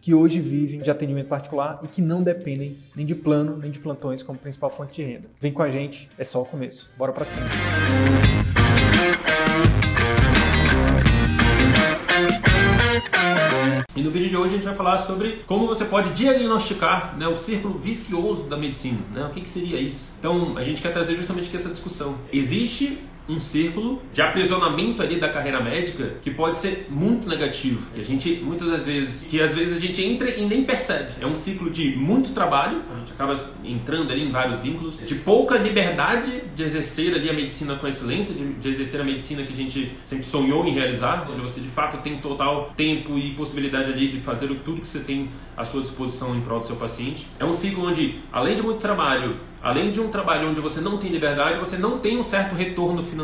que hoje vivem de atendimento particular e que não dependem nem de plano nem de plantões como principal fonte de renda. Vem com a gente, é só o começo. Bora para cima. E no vídeo de hoje a gente vai falar sobre como você pode diagnosticar né, o círculo vicioso da medicina. Né? O que, que seria isso? Então a gente quer trazer justamente aqui essa discussão. Existe um círculo de aprisionamento ali da carreira médica que pode ser muito negativo. Que a gente, muitas das vezes, que às vezes a gente entra e nem percebe. É um ciclo de muito trabalho, a gente acaba entrando ali em vários vínculos, de pouca liberdade de exercer ali a medicina com excelência, de, de exercer a medicina que a gente sempre sonhou em realizar, onde você de fato tem total tempo e possibilidade ali de fazer tudo que você tem à sua disposição em prol do seu paciente. É um ciclo onde, além de muito trabalho, além de um trabalho onde você não tem liberdade, você não tem um certo retorno financeiro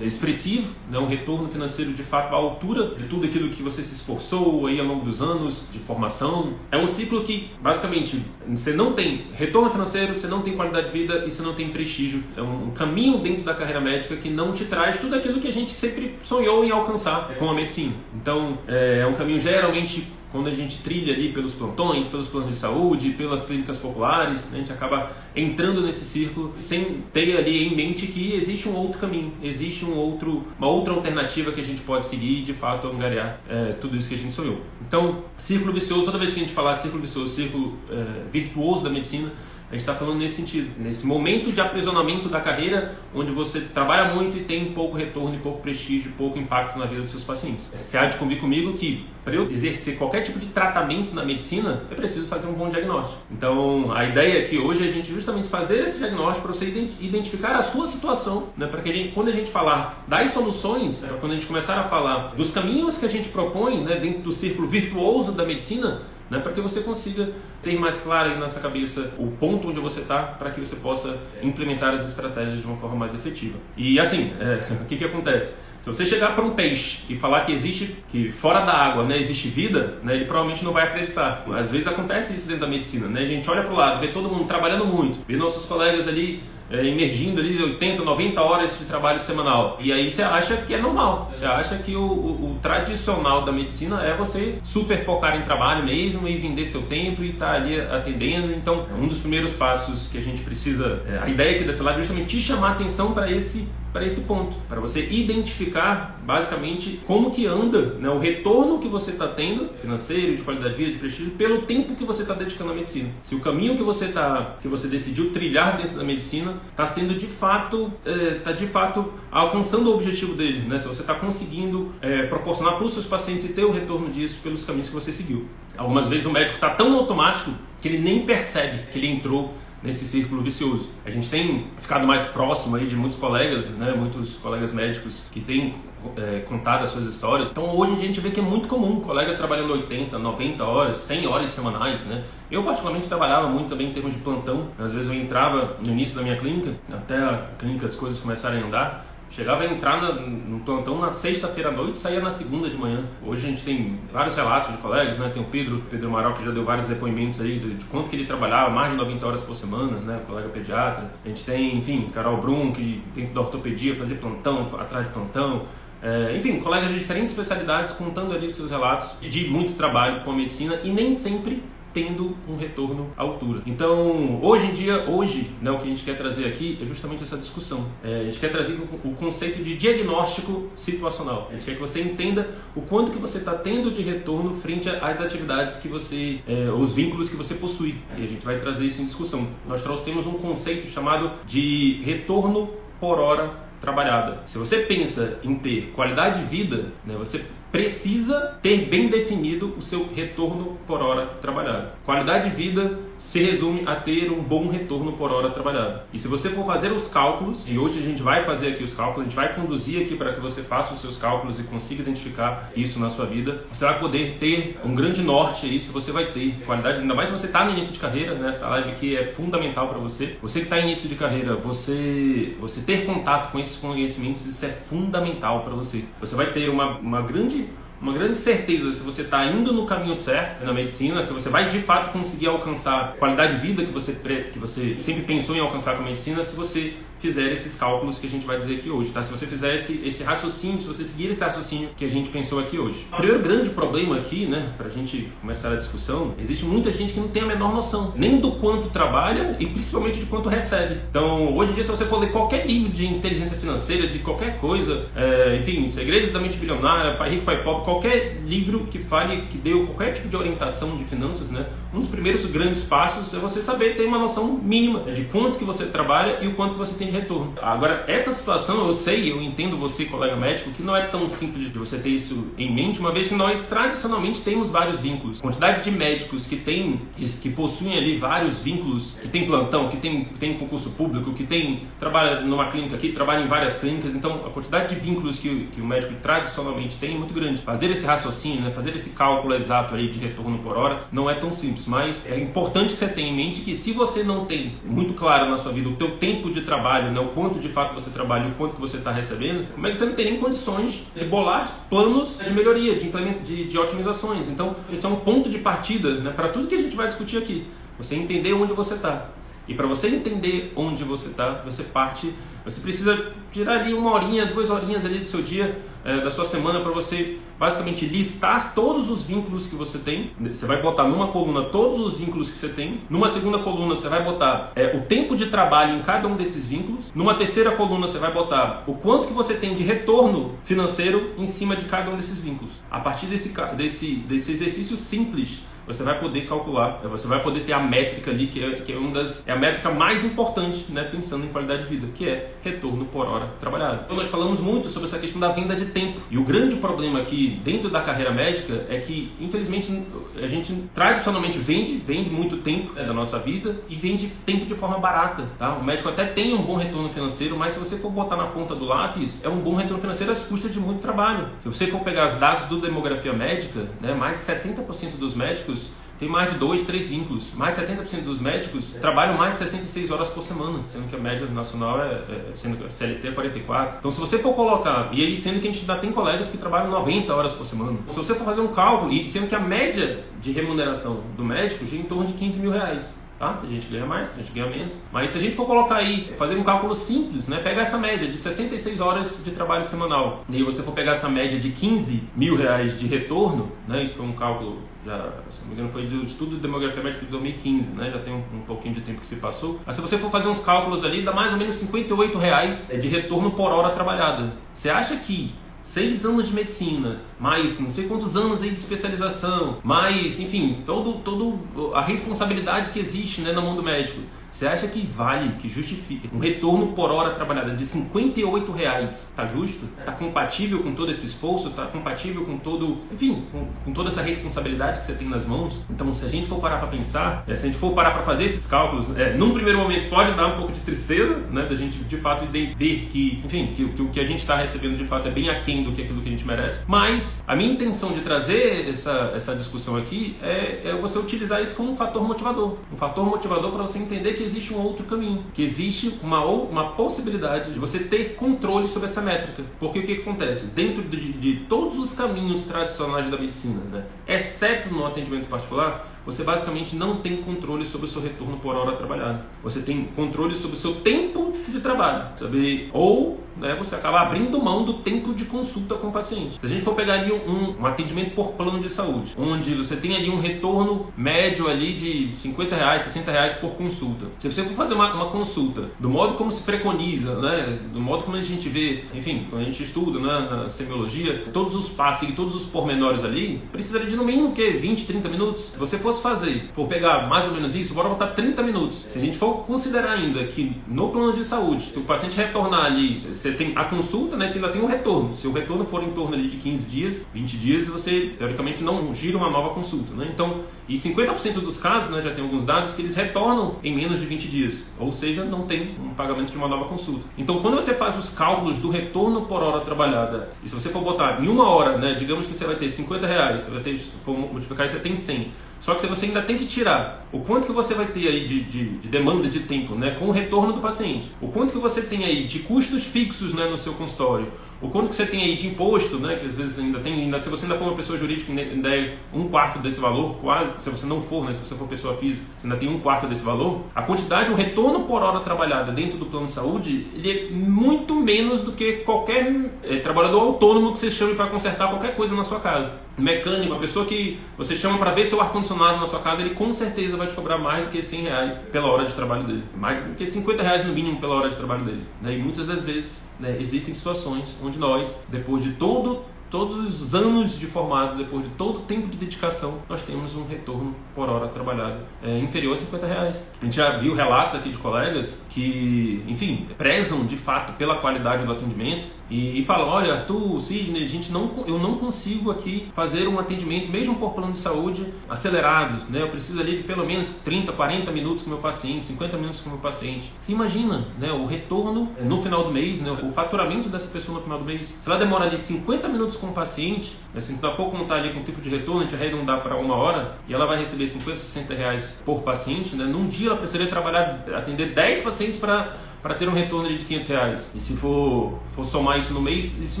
expressivo, né? um retorno financeiro de fato à altura de tudo aquilo que você se esforçou aí ao longo dos anos de formação. É um ciclo que, basicamente, você não tem retorno financeiro, você não tem qualidade de vida e você não tem prestígio. É um caminho dentro da carreira médica que não te traz tudo aquilo que a gente sempre sonhou em alcançar com a medicina. Então, é, é um caminho geralmente quando a gente trilha ali pelos plantões, pelos planos de saúde, pelas clínicas populares, né, a gente acaba entrando nesse círculo sem ter ali em mente que existe um outro caminho, existe um outro, uma outra alternativa que a gente pode seguir e de fato angariar é, tudo isso que a gente sonhou. Então, círculo vicioso, toda vez que a gente falar de círculo vicioso, círculo é, virtuoso da medicina, gente está falando nesse sentido, nesse momento de aprisionamento da carreira, onde você trabalha muito e tem pouco retorno, pouco prestígio, pouco impacto na vida dos seus pacientes. Você há de convir comigo que para eu exercer qualquer tipo de tratamento na medicina, é preciso fazer um bom diagnóstico. Então, a ideia aqui hoje é a gente justamente fazer esse diagnóstico para você identificar a sua situação, né? para que gente, quando a gente falar das soluções, né? quando a gente começar a falar dos caminhos que a gente propõe né? dentro do círculo virtuoso da medicina, né, para que você consiga ter mais claro aí nessa cabeça o ponto onde você está, para que você possa implementar as estratégias de uma forma mais efetiva. E assim, é, o que, que acontece? Se você chegar para um peixe e falar que existe, que fora da água né, existe vida, né, ele provavelmente não vai acreditar. Às vezes acontece isso dentro da medicina, né? A gente olha para o lado, vê todo mundo trabalhando muito, vê nossos colegas ali é, emergindo ali 80, 90 horas de trabalho semanal. E aí você acha que é normal. Você acha que o, o, o, tradicional da medicina é você super focar em trabalho mesmo e vender seu tempo e estar tá ali atendendo. Então, um dos primeiros passos que a gente precisa, é, a ideia aqui dessa live é justamente te chamar atenção para esse para esse ponto, para você identificar basicamente como que anda né, o retorno que você está tendo, financeiro, de qualidade de vida, de prestígio, pelo tempo que você está dedicando à medicina. Se o caminho que você tá, que você decidiu trilhar dentro da medicina está sendo de fato, está é, de fato alcançando o objetivo dele, né? Se você está conseguindo é, proporcionar para os seus pacientes e ter o retorno disso pelos caminhos que você seguiu. Algumas vezes o médico está tão automático que ele nem percebe que ele entrou nesse círculo vicioso. A gente tem ficado mais próximo aí de muitos colegas, né, muitos colegas médicos que têm é, contado as suas histórias. Então hoje em dia a gente vê que é muito comum colegas trabalhando 80, 90 horas, 100 horas semanais, né? Eu particularmente trabalhava muito também em termos de plantão. Às vezes eu entrava no início da minha clínica, até a clínica as coisas começarem a andar, Chegava a entrar no plantão na sexta-feira à noite e saía na segunda de manhã. Hoje a gente tem vários relatos de colegas, né? Tem o Pedro, Pedro Amaral, que já deu vários depoimentos aí de, de quanto que ele trabalhava, mais de 90 horas por semana, né? Colega pediatra. A gente tem, enfim, Carol Brum, que dentro da ortopedia fazia plantão, atrás de plantão. É, enfim, colegas de diferentes especialidades contando ali seus relatos de muito trabalho com a medicina e nem sempre tendo um retorno à altura. Então, hoje em dia, hoje, né, o que a gente quer trazer aqui é justamente essa discussão. É, a gente quer trazer o conceito de diagnóstico situacional. A gente quer que você entenda o quanto que você está tendo de retorno frente às atividades que você, é, os vínculos que você possui. E a gente vai trazer isso em discussão. Nós trouxemos um conceito chamado de retorno por hora trabalhada. Se você pensa em ter qualidade de vida, né, você precisa ter bem definido o seu retorno por hora trabalhada. Qualidade de vida se resume a ter um bom retorno por hora trabalhada. E se você for fazer os cálculos, e hoje a gente vai fazer aqui os cálculos, a gente vai conduzir aqui para que você faça os seus cálculos e consiga identificar isso na sua vida, você vai poder ter um grande norte, isso você vai ter qualidade, ainda mais se você está no início de carreira, né? live aqui é fundamental para você. Você que está no início de carreira, você, você ter contato com esses conhecimentos, isso é fundamental para você. Você vai ter uma, uma grande uma grande certeza se você está indo no caminho certo na medicina, se você vai de fato conseguir alcançar a qualidade de vida que você, que você sempre pensou em alcançar com a medicina, se você fizer esses cálculos que a gente vai dizer aqui hoje, tá? Se você fizer esse, esse raciocínio, se você seguir esse raciocínio que a gente pensou aqui hoje. O primeiro grande problema aqui, né, pra gente começar a discussão, existe muita gente que não tem a menor noção, nem do quanto trabalha e principalmente de quanto recebe. Então, hoje em dia, se você for ler qualquer livro de inteligência financeira, de qualquer coisa, é, enfim, Segredos da Mente Bilionária, Pai Rico, Pai Pobre, qualquer livro que fale, que deu qualquer tipo de orientação de finanças, né, um dos primeiros grandes passos é você saber ter uma noção mínima de quanto que você trabalha e o quanto que você tem de retorno. Agora, essa situação eu sei, eu entendo você, colega médico, que não é tão simples de você ter isso em mente, uma vez que nós tradicionalmente temos vários vínculos. A quantidade de médicos que tem, que possuem ali vários vínculos, que tem plantão, que tem, tem concurso público, que tem trabalha numa clínica aqui, trabalha em várias clínicas, então a quantidade de vínculos que, que o médico tradicionalmente tem é muito grande. Fazer esse raciocínio, né, fazer esse cálculo exato aí de retorno por hora não é tão simples, mas é importante que você tenha em mente que se você não tem muito claro na sua vida o teu tempo de trabalho, né, o quanto de fato você trabalha e o quanto que você está recebendo, como é que você não tem nem condições de bolar planos de melhoria, de, de, de otimizações. Então, isso é um ponto de partida né, para tudo que a gente vai discutir aqui. Você entender onde você está. E para você entender onde você está, você parte, você precisa tirar ali uma horinha, duas horinhas ali do seu dia, é, da sua semana, para você basicamente listar todos os vínculos que você tem. Você vai botar numa coluna todos os vínculos que você tem. Numa segunda coluna você vai botar é, o tempo de trabalho em cada um desses vínculos. Numa terceira coluna você vai botar o quanto que você tem de retorno financeiro em cima de cada um desses vínculos. A partir desse, desse, desse exercício simples você vai poder calcular, você vai poder ter a métrica ali, que é, que é uma das. É a métrica mais importante, né, pensando em qualidade de vida, que é retorno por hora trabalhada. Então nós falamos muito sobre essa questão da venda de tempo. E o grande problema aqui dentro da carreira médica é que, infelizmente, a gente tradicionalmente vende, vende muito tempo né, da nossa vida e vende tempo de forma barata. Tá? O médico até tem um bom retorno financeiro, mas se você for botar na ponta do lápis, é um bom retorno financeiro às custas de muito trabalho. Se você for pegar os dados do demografia médica, né, mais de 70% dos médicos tem mais de dois, três vínculos. Mais de 70% dos médicos trabalham mais de 66 horas por semana, sendo que a média nacional é, é sendo CLT é 44. Então, se você for colocar, e aí sendo que a gente ainda tem colegas que trabalham 90 horas por semana, se você for fazer um cálculo, e sendo que a média de remuneração do médico gira em torno de 15 mil reais. Tá? A gente ganha mais, a gente ganha menos. Mas se a gente for colocar aí, fazer um cálculo simples, né? Pegar essa média de 66 horas de trabalho semanal, e aí você for pegar essa média de 15 mil reais de retorno, né? Isso foi um cálculo já, se não me engano, foi do estudo de demografia médica de 2015, né? Já tem um, um, pouquinho de tempo que se passou. Mas se você for fazer uns cálculos ali, dá mais ou menos 58 reais de retorno por hora trabalhada. Você acha que seis anos de medicina, mais não sei quantos anos aí de especialização, mais, enfim, todo, todo a responsabilidade que existe né, no mundo médico. Você acha que vale, que justifica um retorno por hora trabalhada de 58 reais? Tá justo? Tá compatível com todo esse esforço? Tá compatível com todo, enfim, com, com toda essa responsabilidade que você tem nas mãos? Então, se a gente for parar para pensar, é, se a gente for parar para fazer esses cálculos, é, num primeiro momento pode dar um pouco de tristeza, né, da gente de fato ver que, enfim, que, que o que a gente está recebendo de fato é bem aquém do que aquilo que a gente merece. Mas a minha intenção de trazer essa, essa discussão aqui é, é você utilizar isso como um fator motivador, um fator motivador para você entender que existe um outro caminho, que existe uma, uma possibilidade de você ter controle sobre essa métrica. Porque o que, que acontece? Dentro de, de, todos os caminhos tradicionais da medicina, né, exceto no atendimento particular, você basicamente não tem controle sobre o seu retorno por hora trabalhada. Você tem controle sobre o seu tempo de trabalho, sabe? Ou né, você acaba abrindo mão do tempo de consulta com o paciente. Se a gente for pegar ali um, um atendimento por plano de saúde, onde você tem ali um retorno médio ali de 50 reais, 60 reais por consulta. Se você for fazer uma, uma consulta do modo como se preconiza, né, do modo como a gente vê, enfim, quando a gente estuda né, na semiologia, todos os passos e todos os pormenores ali, precisaria de no mínimo que 20, 30 minutos. Se você for fosse fazer, for pegar mais ou menos isso, bora botar 30 minutos. Se a gente for considerar ainda que no plano de saúde, se o paciente retornar ali, você tem a consulta, né? Você ainda tem o retorno. Se o retorno for em torno ali de 15 dias, 20 dias, você teoricamente não gira uma nova consulta, né? Então, e 50% dos casos, né, já tem alguns dados que eles retornam em menos de 20 dias, ou seja, não tem um pagamento de uma nova consulta. Então, quando você faz os cálculos do retorno por hora trabalhada, e se você for botar em uma hora, né, digamos que você vai ter 50 reais, você vai ter, se for multiplicar, você tem 100. Só que você ainda tem que tirar o quanto que você vai ter aí de, de, de, demanda de tempo né, com o retorno do paciente, o quanto que você tem aí de custos fixos né, no seu consultório, o quanto que você tem aí de imposto, né, que às vezes ainda tem, ainda, se você ainda for uma pessoa jurídica, ainda é um quarto desse valor, quase, se você não for, né, se você for pessoa física, você ainda tem um quarto desse valor, a quantidade, o retorno por hora trabalhada dentro do plano de saúde, ele é muito menos do que qualquer é, trabalhador autônomo que você chame para consertar qualquer coisa na sua casa mecânico, a pessoa que você chama para ver seu ar-condicionado na sua casa, ele com certeza vai te cobrar mais do que 100 reais pela hora de trabalho dele. Mais do que 50 reais no mínimo pela hora de trabalho dele. Né? E muitas das vezes né, existem situações onde nós, depois de todo todos os anos de formado, depois de todo o tempo de dedicação, nós temos um retorno por hora trabalhada é, inferior a 50 reais. A gente já viu relatos aqui de colegas que, enfim, prezam de fato pela qualidade do atendimento e, e falam: olha, Arthur, Sidney, a gente não, eu não consigo aqui fazer um atendimento, mesmo por plano de saúde, acelerado. Né? Eu preciso ali de pelo menos 30, 40 minutos com o meu paciente, 50 minutos com o meu paciente. Você imagina né, o retorno no final do mês, né, o faturamento dessa pessoa no final do mês. Se ela demora ali 50 minutos com o paciente, né, se ela for contar ali com o tipo de retorno, a gente arredondar para uma hora e ela vai receber 50, 60 reais por paciente, né? num dia ela precisaria trabalhar, atender 10 pacientes para para ter um retorno de 500 reais. E se for, for somar isso no mês, isso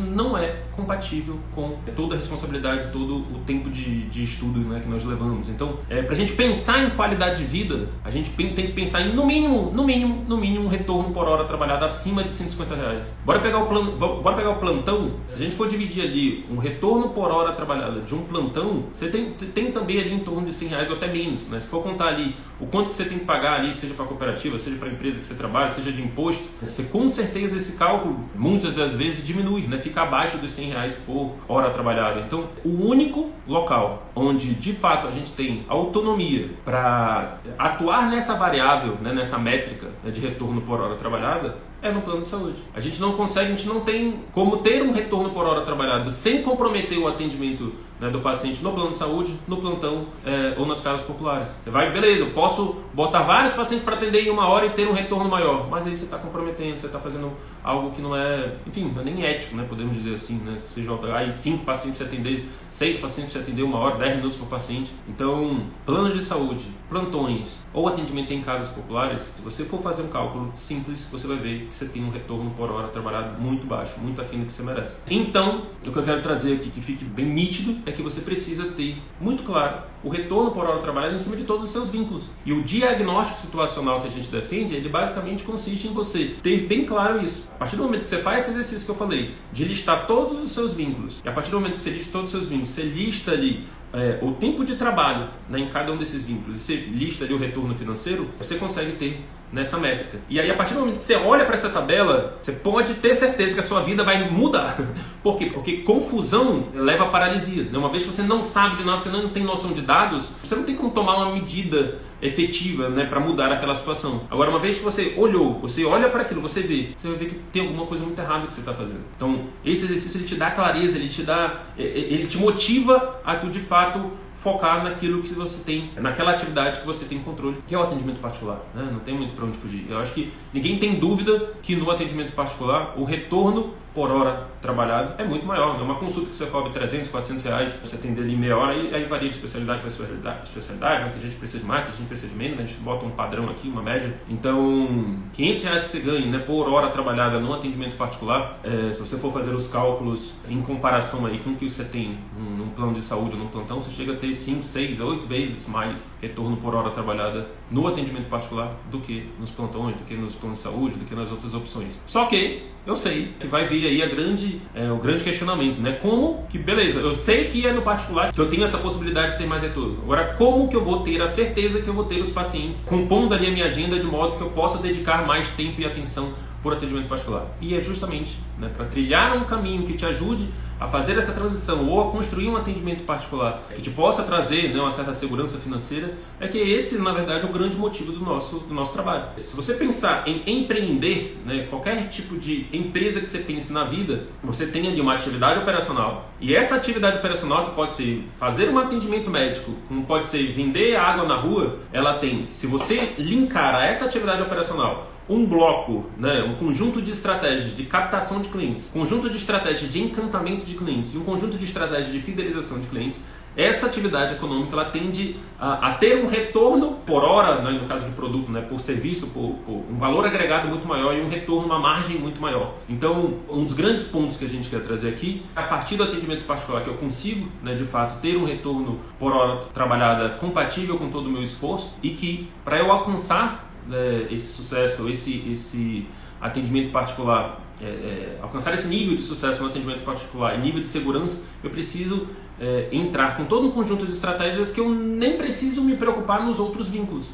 não é compatível com toda a responsabilidade, todo o tempo de, de estudo né, que nós levamos. Então, é, para a gente pensar em qualidade de vida, a gente tem que pensar em no mínimo, no mínimo, no mínimo um retorno por hora trabalhada acima de 150 reais. Bora pegar o bora pegar o plantão. Se a gente for dividir ali um retorno por hora trabalhada de um plantão, você tem, tem também ali em torno de 100 reais ou até menos. Né? Se for contar ali o quanto que você tem que pagar ali, seja para a cooperativa, seja para a empresa que você trabalha, seja de imposto, você com certeza esse cálculo muitas das vezes diminui, né? fica abaixo dos 100 reais por hora trabalhada. Então, o único local onde de fato a gente tem autonomia para atuar nessa variável, né? nessa métrica né? de retorno por hora trabalhada é no plano de saúde. A gente não consegue, a gente não tem como ter um retorno por hora trabalhada sem comprometer o atendimento né, do paciente no plano de saúde, no plantão é, ou nas casas populares. Você vai, beleza, eu posso botar vários pacientes para atender em uma hora e ter um retorno maior, mas aí você está comprometendo, você está fazendo algo que não é, enfim, não é nem ético, né, podemos dizer assim, né? Você joga aí cinco pacientes você atender, seis pacientes você atender uma hora, dez minutos por paciente. Então, planos de saúde, plantões ou atendimento em casas populares, se você for fazer um cálculo simples, você vai ver que você tem um retorno por hora trabalhado muito baixo, muito aquém do que você merece. Então, o que eu quero trazer aqui que fique bem nítido é que você precisa ter muito claro o retorno por hora trabalhada em cima de todos os seus vínculos. E o diagnóstico situacional que a gente defende, ele basicamente consiste em você ter bem claro isso. A partir do momento que você faz esse exercício que eu falei, de listar todos os seus vínculos, e a partir do momento que você lista todos os seus vínculos, você lista ali é, o tempo de trabalho né, em cada um desses vínculos e você lista ali o retorno financeiro, você consegue ter nessa métrica. E aí, a partir do momento que você olha para essa tabela, você pode ter certeza que a sua vida vai mudar. Por quê? Porque confusão leva a paralisia. Né? Uma vez que você não sabe de nada, você não tem noção de dados, você não tem como tomar uma medida efetiva né, para mudar aquela situação. Agora, uma vez que você olhou, você olha para aquilo, você vê, você vai ver que tem alguma coisa muito errada que você está fazendo. Então, esse exercício ele te dá clareza, ele te dá, ele te motiva a tu de fato focar naquilo que você tem, naquela atividade que você tem controle, que é o atendimento particular. Né? Não tem muito para onde fugir. Eu acho que ninguém tem dúvida que no atendimento particular o retorno por hora trabalhado é muito maior. Né? Uma consulta que você cobre 300, 400 reais, você atender ali meia hora, e aí varia de especialidade para especialidade, né? tem gente que precisa de mais, tem gente que precisa de menos, né? a gente bota um padrão aqui, uma média. Então, 500 reais que você ganha né, por hora trabalhada no atendimento particular, é, se você for fazer os cálculos em comparação aí com o que você tem num, plano de saúde ou num plantão, você chega a ter 5, 6, 8 vezes mais retorno por hora trabalhada no atendimento particular do que nos plantões, do que nos planos de saúde, do que nas outras opções. Só que eu sei que vai vir aí a grande, é, o grande questionamento, né? Como que, beleza, eu sei que é no particular que eu tenho essa possibilidade de ter mais retorno. Agora, como que eu vou ter a certeza que eu vou ter os pacientes compondo ali a minha agenda de modo que eu possa dedicar mais tempo e atenção por atendimento particular. E é justamente né, para trilhar um caminho que te ajude a fazer essa transição ou a construir um atendimento particular que te possa trazer né, uma certa segurança financeira, é que esse, na verdade, é o grande motivo do nosso, do nosso trabalho. Se você pensar em empreender, né, qualquer tipo de empresa que você pense na vida, você tem ali uma atividade operacional e essa atividade operacional que pode ser fazer um atendimento médico, como pode ser vender água na rua, ela tem, se você linkar a essa atividade operacional um bloco, né, um conjunto de estratégias de captação de clientes, conjunto de estratégias de encantamento de clientes e um conjunto de estratégias de fidelização de clientes, essa atividade econômica ela tende a, a ter um retorno por hora, né, no caso de produto, né, por serviço, por, por, um valor agregado muito maior e um retorno, uma margem muito maior. Então, um dos grandes pontos que a gente quer trazer aqui, a partir do atendimento particular que eu consigo, né, de fato, ter um retorno por hora trabalhada compatível com todo o meu esforço e que, para eu alcançar né, esse sucesso, esse, esse atendimento particular, é, é, alcançar esse nível de sucesso no atendimento particular e nível de segurança, eu preciso é, entrar com todo um conjunto de estratégias que eu nem preciso me preocupar nos outros vínculos.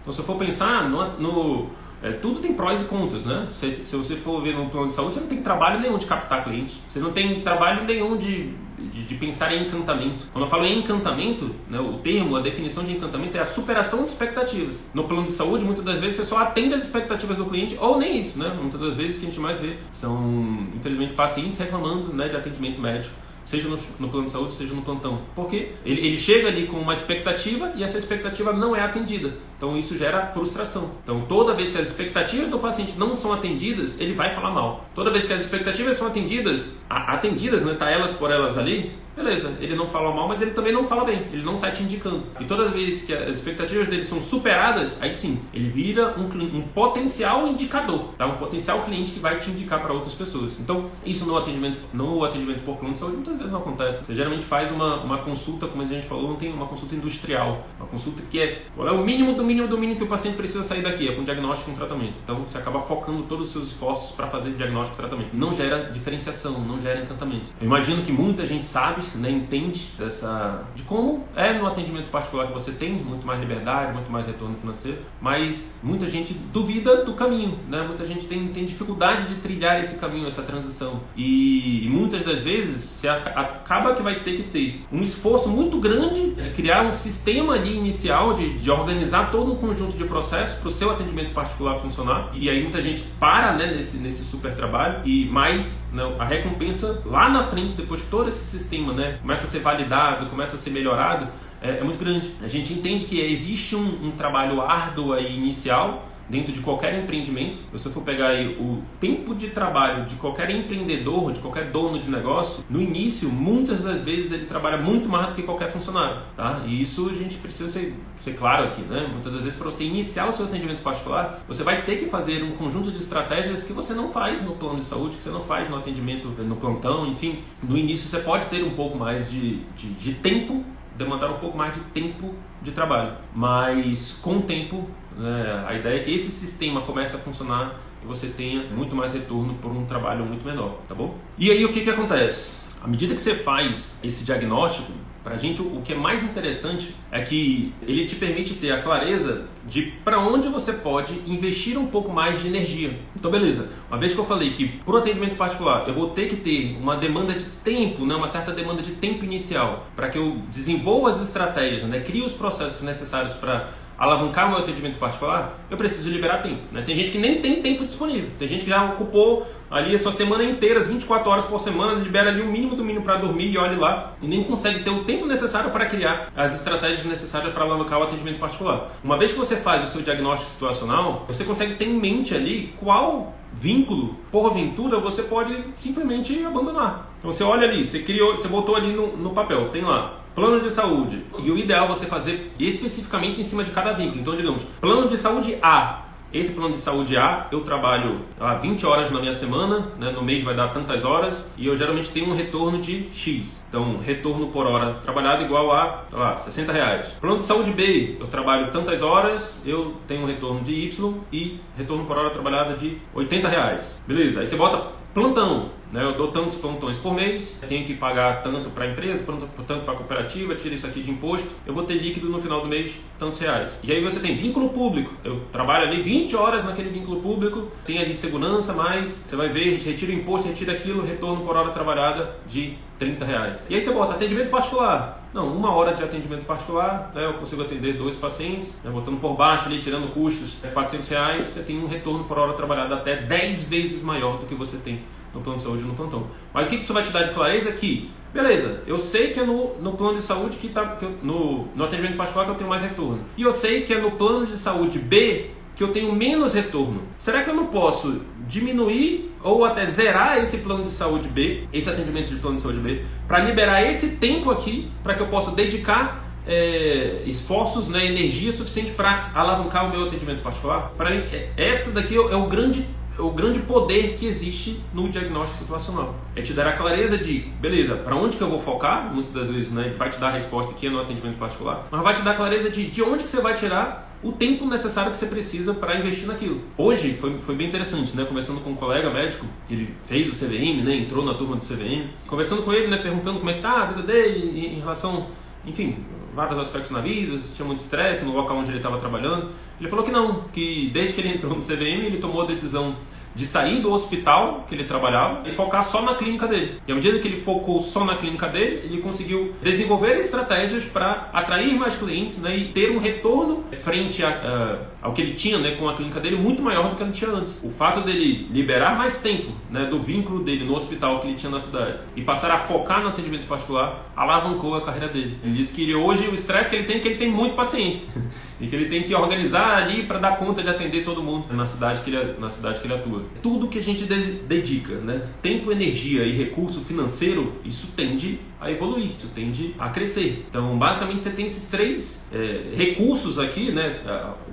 Então, se eu for pensar no, no é, tudo tem prós e contras, né? Se, se, você for ver no plano de saúde, você não tem trabalho nenhum de captar cliente. Você não tem trabalho nenhum de, de, de pensar em encantamento. Quando eu falo em encantamento, né, o termo, a definição de encantamento é a superação de expectativas. No plano de saúde, muitas das vezes você só atende as expectativas do cliente, ou nem isso, né? Muitas das vezes o que a gente mais vê são, infelizmente, pacientes reclamando né, de atendimento médico seja no, no, plano de saúde, seja no plantão. Porque ele, ele chega ali com uma expectativa e essa expectativa não é atendida. Então isso gera frustração. Então toda vez que as expectativas do paciente não são atendidas, ele vai falar mal. Toda vez que as expectativas são atendidas, atendidas, né, tá elas por elas ali, beleza, ele não fala mal, mas ele também não fala bem, ele não sai te indicando. E todas as vezes que as expectativas dele são superadas, aí sim, ele vira um, um potencial indicador, tá? um potencial cliente que vai te indicar para outras pessoas. Então, isso no atendimento, no atendimento por plano de saúde muitas vezes não acontece. Você geralmente faz uma, uma consulta, como a gente falou, não tem uma consulta industrial, uma consulta que é qual é o mínimo do mínimo do mínimo que o paciente precisa sair daqui, é com diagnóstico e com tratamento. Então, você acaba focando todos os seus esforços para fazer diagnóstico e tratamento. Não gera diferenciação, não gera encantamento. Eu imagino que muita gente sabe né, entende dessa, de como é no atendimento particular que você tem muito mais liberdade, muito mais retorno financeiro, mas muita gente duvida do caminho, né? Muita gente tem, tem dificuldade de trilhar esse caminho, essa transição. E, e muitas das vezes você acaba que vai ter que ter um esforço muito grande de criar um sistema ali inicial, de, de organizar todo um conjunto de processos para o seu atendimento particular funcionar. E aí muita gente para né, nesse, nesse super trabalho e mais né, a recompensa lá na frente, depois que todo esse sistema né, começa a ser validado, começa a ser melhorado, é, é muito grande. A gente entende que existe um, um trabalho árduo aí inicial, dentro de qualquer empreendimento, se você for pegar aí o tempo de trabalho de qualquer empreendedor, de qualquer dono de negócio, no início, muitas das vezes ele trabalha muito mais do que qualquer funcionário, tá? E isso a gente precisa ser, ser claro aqui, né? Muitas das vezes para você iniciar o seu atendimento particular, você vai ter que fazer um conjunto de estratégias que você não faz no plano de saúde, que você não faz no atendimento, no plantão, enfim. No início você pode ter um pouco mais de, de, de tempo demandar um pouco mais de tempo de trabalho. Mas com o tempo, né, a ideia é que esse sistema comece a funcionar e você tenha muito mais retorno por um trabalho muito menor, tá bom? E aí o que, que acontece? À medida que você faz esse diagnóstico, para a gente, o que é mais interessante é que ele te permite ter a clareza de para onde você pode investir um pouco mais de energia. Então, beleza. Uma vez que eu falei que para o atendimento particular eu vou ter que ter uma demanda de tempo, né, uma certa demanda de tempo inicial, para que eu desenvolva as estratégias, né, crie os processos necessários para alavancar meu atendimento particular, eu preciso liberar tempo. Né? Tem gente que nem tem tempo disponível. Tem gente que já ocupou ali a sua semana inteira, as 24 horas por semana, libera ali o mínimo do mínimo para dormir e olhe lá. E nem consegue ter o tempo necessário para criar as estratégias necessárias para alavancar o atendimento particular. Uma vez que você faz o seu diagnóstico situacional, você consegue ter em mente ali qual vínculo, porventura, você pode simplesmente abandonar. Então você olha ali, você criou, você botou ali no, no papel, tem lá plano de saúde. E o ideal é você fazer especificamente em cima de cada vínculo. Então, digamos, plano de saúde A. Esse plano de saúde A, eu trabalho lá, 20 horas na minha semana, né? no mês vai dar tantas horas, e eu geralmente tenho um retorno de X. Então, retorno por hora trabalhado igual a, lá, 60 reais. Plano de saúde B, eu trabalho tantas horas, eu tenho um retorno de Y e retorno por hora trabalhada de 80 reais. Beleza, aí você bota plantão. Né? Eu dou tantos plantões por mês, tenho que pagar tanto para a empresa, tanto para a cooperativa, tira isso aqui de imposto, eu vou ter líquido no final do mês tantos reais. E aí você tem vínculo público, eu trabalho ali 20 horas naquele vínculo público, tem ali segurança, mas você vai ver, retira o imposto, retira aquilo, retorno por hora trabalhada de 30 reais. E aí você bota atendimento particular. Não, uma hora de atendimento particular, né, eu consigo atender dois pacientes, né, botando por baixo ali, tirando custos, é 400 reais, você tem um retorno por hora trabalhada até 10 vezes maior do que você tem no plano de saúde no plantão. Mas o que isso vai te dar de clareza é que, beleza, eu sei que é no, no plano de saúde que está no, no atendimento particular que eu tenho mais retorno. E eu sei que é no plano de saúde B que eu tenho menos retorno. Será que eu não posso diminuir ou até zerar esse plano de saúde B, esse atendimento de plano de saúde B, para liberar esse tempo aqui para que eu possa dedicar é, esforços, né, energia suficiente para alavancar o meu atendimento particular? Para mim, é, essa daqui é o grande o grande poder que existe no diagnóstico situacional. É te dar a clareza de, beleza, para onde que eu vou focar? Muitas das vezes, né, vai te dar a resposta que é no atendimento particular, mas vai te dar a clareza de de onde que você vai tirar o tempo necessário que você precisa para investir naquilo. Hoje foi, foi bem interessante, né? Conversando com um colega médico, ele fez o CVM, né? Entrou na turma do CVM. Conversando com ele, né? Perguntando como é que tá a vida dele em relação, enfim, vários aspectos na vida, tinha muito estresse no local onde ele estava trabalhando. Ele falou que não, que desde que ele entrou no CVM, ele tomou a decisão de sair do hospital que ele trabalhava e focar só na clínica dele. E à medida que ele focou só na clínica dele, ele conseguiu desenvolver estratégias para atrair mais clientes né, e ter um retorno frente a, a, ao que ele tinha né, com a clínica dele muito maior do que ele tinha antes. O fato dele liberar mais tempo né, do vínculo dele no hospital que ele tinha na cidade e passar a focar no atendimento particular alavancou a carreira dele. Ele disse que ele, hoje o estresse que ele tem é que ele tem muito paciente e que ele tem que organizar ali para dar conta de atender todo mundo na cidade que ele, na cidade que ele atua. Tudo que a gente dedica, né? tempo, energia e recurso financeiro, isso tende a evoluir, isso tende a crescer. Então, basicamente, você tem esses três é, recursos aqui, né?